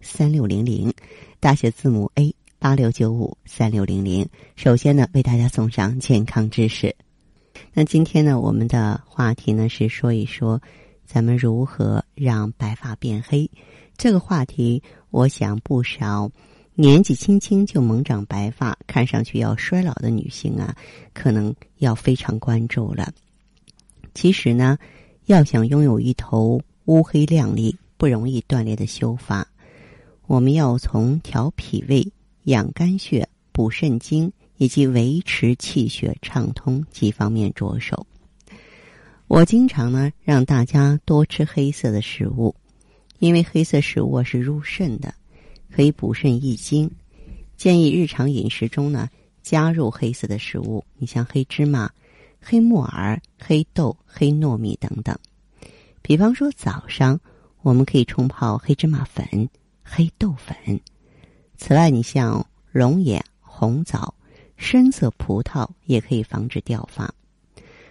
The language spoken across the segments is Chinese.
三六零零，大写字母 A 八六九五三六零零。首先呢，为大家送上健康知识。那今天呢，我们的话题呢是说一说咱们如何让白发变黑。这个话题，我想不少年纪轻轻就猛长白发、看上去要衰老的女性啊，可能要非常关注了。其实呢，要想拥有一头乌黑亮丽。不容易断裂的秀发，我们要从调脾胃、养肝血、补肾精以及维持气血畅通几方面着手。我经常呢让大家多吃黑色的食物，因为黑色食物是入肾的，可以补肾益精。建议日常饮食中呢加入黑色的食物，你像黑芝麻、黑木耳、黑豆、黑糯米等等。比方说早上。我们可以冲泡黑芝麻粉、黑豆粉。此外，你像龙眼、红枣、深色葡萄也可以防止掉发。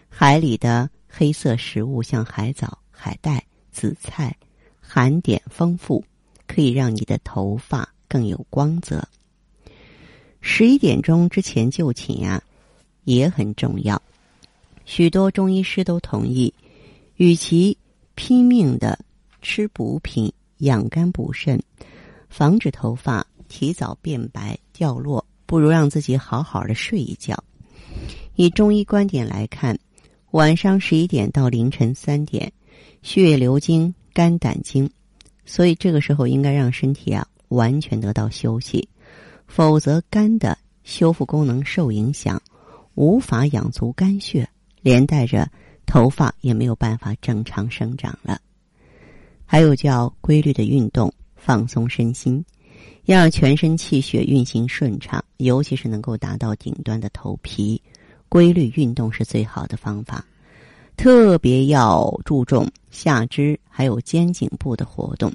海里的黑色食物，像海藻、海带、紫菜，含碘丰富，可以让你的头发更有光泽。十一点钟之前就寝呀，也很重要。许多中医师都同意，与其拼命的。吃补品养肝补肾，防止头发提早变白掉落，不如让自己好好的睡一觉。以中医观点来看，晚上十一点到凌晨三点，血流经肝胆经，所以这个时候应该让身体啊完全得到休息，否则肝的修复功能受影响，无法养足肝血，连带着头发也没有办法正常生长了。还有叫规律的运动，放松身心，要让全身气血运行顺畅，尤其是能够达到顶端的头皮。规律运动是最好的方法，特别要注重下肢还有肩颈部的活动。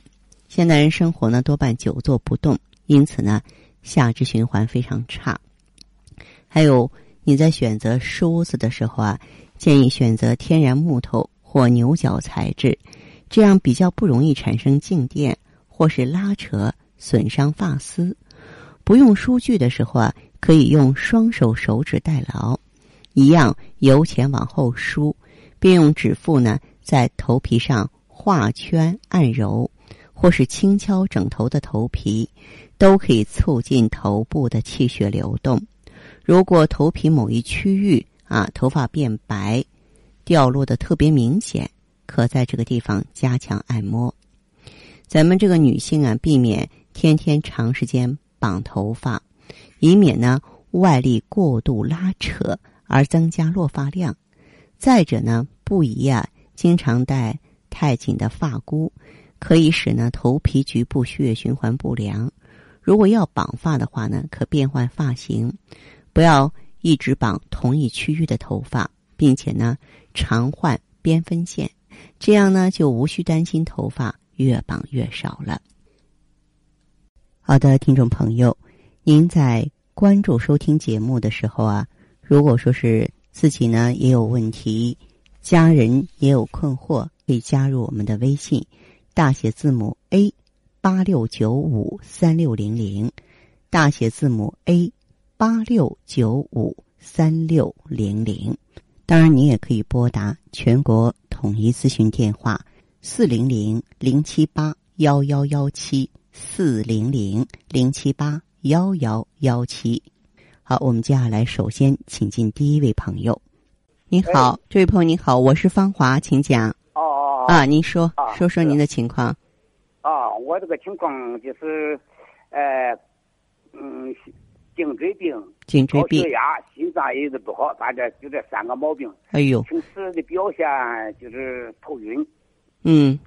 现代人生活呢多半久坐不动，因此呢下肢循环非常差。还有你在选择梳子的时候啊，建议选择天然木头或牛角材质。这样比较不容易产生静电或是拉扯损伤发丝。不用梳具的时候啊，可以用双手手指代劳，一样由前往后梳，并用指腹呢在头皮上画圈按揉，或是轻敲整头的头皮，都可以促进头部的气血流动。如果头皮某一区域啊头发变白，掉落的特别明显。可在这个地方加强按摩。咱们这个女性啊，避免天天长时间绑头发，以免呢外力过度拉扯而增加落发量。再者呢，不宜啊经常戴太紧的发箍，可以使呢头皮局部血液循环不良。如果要绑发的话呢，可变换发型，不要一直绑同一区域的头发，并且呢常换边分线。这样呢，就无需担心头发越绑越少了。好的，听众朋友，您在关注收听节目的时候啊，如果说是自己呢也有问题，家人也有困惑，可以加入我们的微信，大写字母 A 八六九五三六零零，大写字母 A 八六九五三六零零。当然，你也可以拨打全国。统一咨询电话：四零零零七八幺幺幺七四零零零七八幺幺幺七。好，我们接下来首先请进第一位朋友。你好，这位朋友你好，我是芳华，请讲。哦哦啊，您说，说说您的情况。啊，我这个情况就是，呃，嗯。颈椎病、高血压、心脏也有点不好，反正就这三个毛病。哎呦！平时的表现就是头晕。嗯。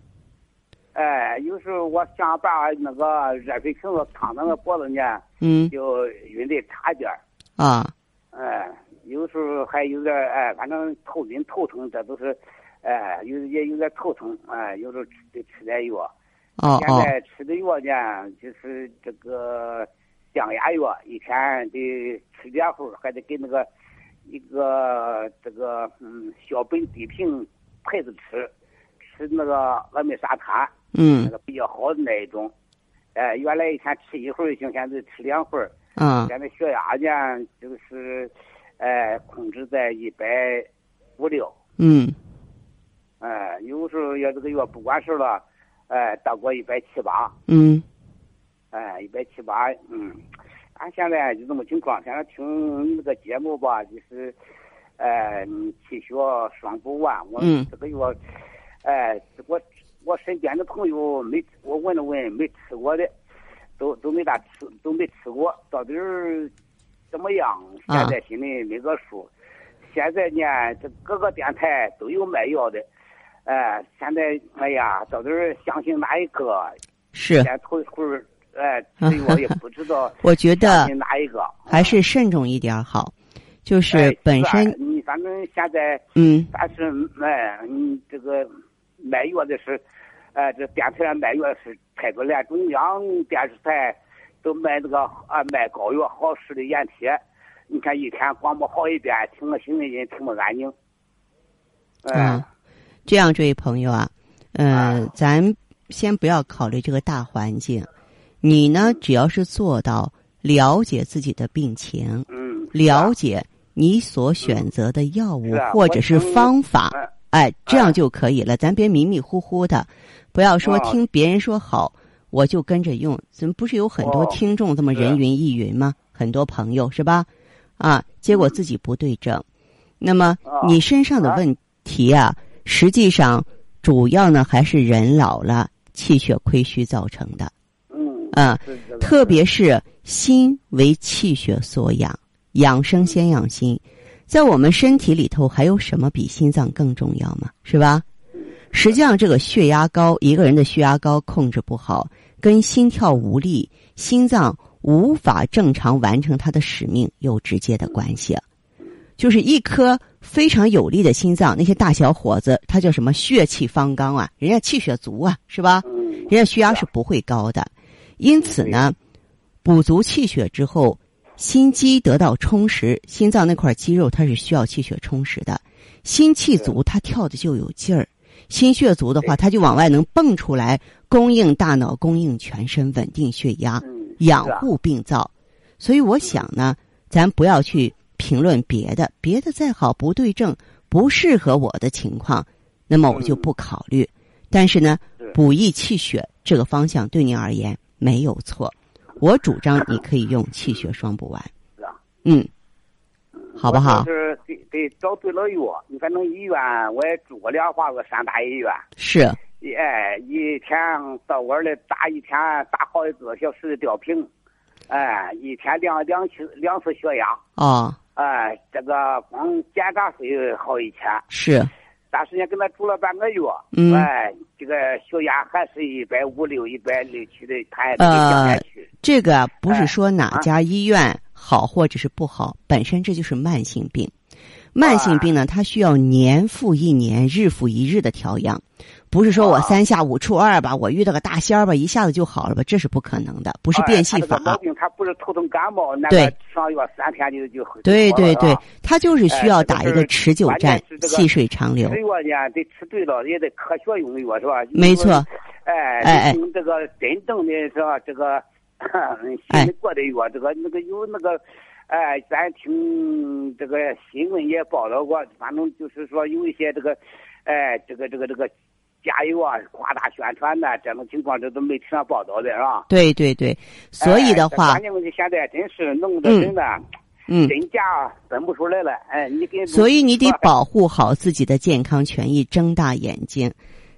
哎，有时候我想把那个热水瓶子烫到那脖子呢，嗯就晕得差点儿。啊哎，有时候还有点儿哎，反正头晕头疼，这都是，哎，有也有点头疼，哎，有时候吃得吃点药。现哦现在吃的药呢，就是这个降压药，一天得吃两盒，还得给那个一个这个嗯小苯地平牌子吃，吃那个阿米沙滩，那嗯个比较好的那一种。哎，原来一天吃一回现在吃两回儿。啊现在血压呢，就是，呃，控制在一百五六。嗯哎，有时候要这个药不管事了，哎，到过一百七八，嗯哎，一百七八，嗯，俺现在就这么情况。现在听你这个节目吧，就是，呃，气血双补丸，我嗯这个药，哎，我我身边的朋友没，我问了问没吃过的，都都没咋吃，都没吃过，到底儿怎么样？啊现在心里没个数。现在呢，这各个电台都有卖药的，哎，现在哎呀，到底儿相信哪一个？是现，在头一会儿，哎，吃药也不知道 我觉得哪一个。还是慎重一点好，就是哎本身你反正现在，嗯但是哎，你这个卖药的是，呃，这电台上卖药是太多连中央电视台都卖那个啊卖膏药好使的眼贴，你看一天广播好一遍，听个新闻人听不安宁。哎、啊，这样，这位朋友啊，呃啊，咱先不要考虑这个大环境，你呢，只要是做到了解自己的病情，嗯，了解你所选择的药物或者是方法，哎哎，这样哎就可以了。咱别迷迷糊糊的，不要说哦听别人说好，我就跟着用。咱不是有很多哦听众这么人云亦云吗？很多朋友是吧？啊，结果自己不对症。那么哦你身上的啊问题啊，实际上主要呢还是人老了，气血亏虚造成的。嗯啊，特别是心为气血所养，养生先养心。在我们身体里头，还有什么比心脏更重要吗？是吧？实际上，这个血压高，一个人的血压高控制不好，跟心跳无力、心脏无法正常完成它的使命有直接的关系。就是一颗非常有力的心脏，那些大小伙子，他叫什么血气方刚啊，人家气血足啊，是吧？嗯，人家血压是不会高的。因此呢，补足气血之后，心肌得到充实，心脏那块肌肉它是需要气血充实的。心气足，它跳的就有劲儿；心血足的话，它就往外能蹦出来，供应大脑，供应全身，稳定血压，嗯养护病灶。所以我想呢，咱不要去评论别的，别的再好不对症，不适合我的情况，那么我就不考虑。但是呢，补益气血这个方向对您而言没有错。我主张你可以用气血双补丸。是啊，嗯，好不好？就是得得找对了药，你反正医院我也住过两回个三大医院，是，哎，一天到晚的打一天打好几个小时的吊瓶，哎，一天量两次两次血压，哦，哎，这个光检查费好一千，是，但是呢，跟他住了半个月，嗯哎，这个血压还是一百五六、一百六七的，他也得降下去。这个啊不是哎说哪啊家医院好或者是不好，本身这就是慢性病。慢性病呢，它需要年复一年、日复一日的调养，不是说我啊三下五除二吧，我遇到个大仙儿吧，一下子就好了吧，这是不可能的，不是变戏法。这病他不是头疼感冒，那对个上药三天就就对对对了是吧，它就是需要打一个持久战，细水长流。吃药呢得吃对了，也得科学用药是吧？没错。哎，哎用这个真正的是吧？这个 哎过的药，这个那个有那个。哎，咱听这个新闻也报道过，反正就是说有一些这个，哎，这个这个这个加油啊，夸大宣传的这种情况，这都媒体上报道的是吧？对对对，所以的话关，键问题现在真是弄得真的，嗯，真假分不出来了。哎，你给所以你得保护好自己的健康权益，睁大眼睛。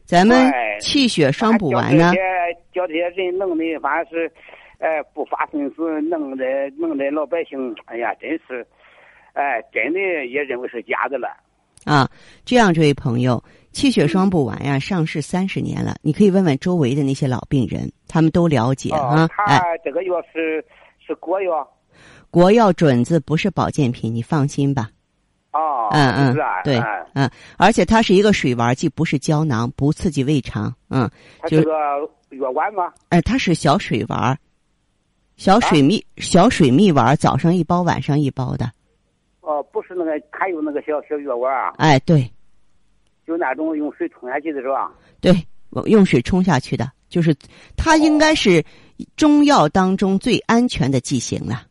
咱们哎气血双补丸呢叫这，些叫这些人弄的，反正是，哎，不发心思，弄得弄得老百姓，哎呀，真是，哎，真的也认为是假的了。啊，这样，这位朋友，气血双补丸呀，上市三十年了，你可以问问周围的那些老病人，他们都了解啊。他这个药是是国药，国药准字不是保健品，你放心吧。哦，嗯嗯，对，嗯，而且它是一个水丸剂，不是胶囊，不刺激胃肠。嗯，它是个药丸吗？哎，它是小水丸，小水蜜小水蜜丸，早上一包，晚上一包的。哦，不是那个，还有那个小小药丸啊？哎，对，就那种用水冲下去的是吧？对，用水冲下去的，就是它应该是中药当中最安全的剂型了。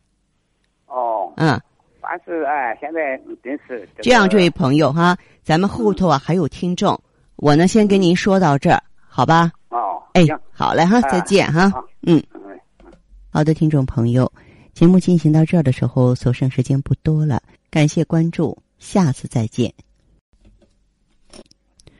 哦，嗯。但是哎，现在真是这样，这位朋友哈，咱们后头啊还有听众，我呢先跟您说到这儿，好吧？哦，哎，好嘞哈，再见哈，嗯，好的，听众朋友，节目进行到这儿的时候，所剩时间不多了，感谢关注，下次再见。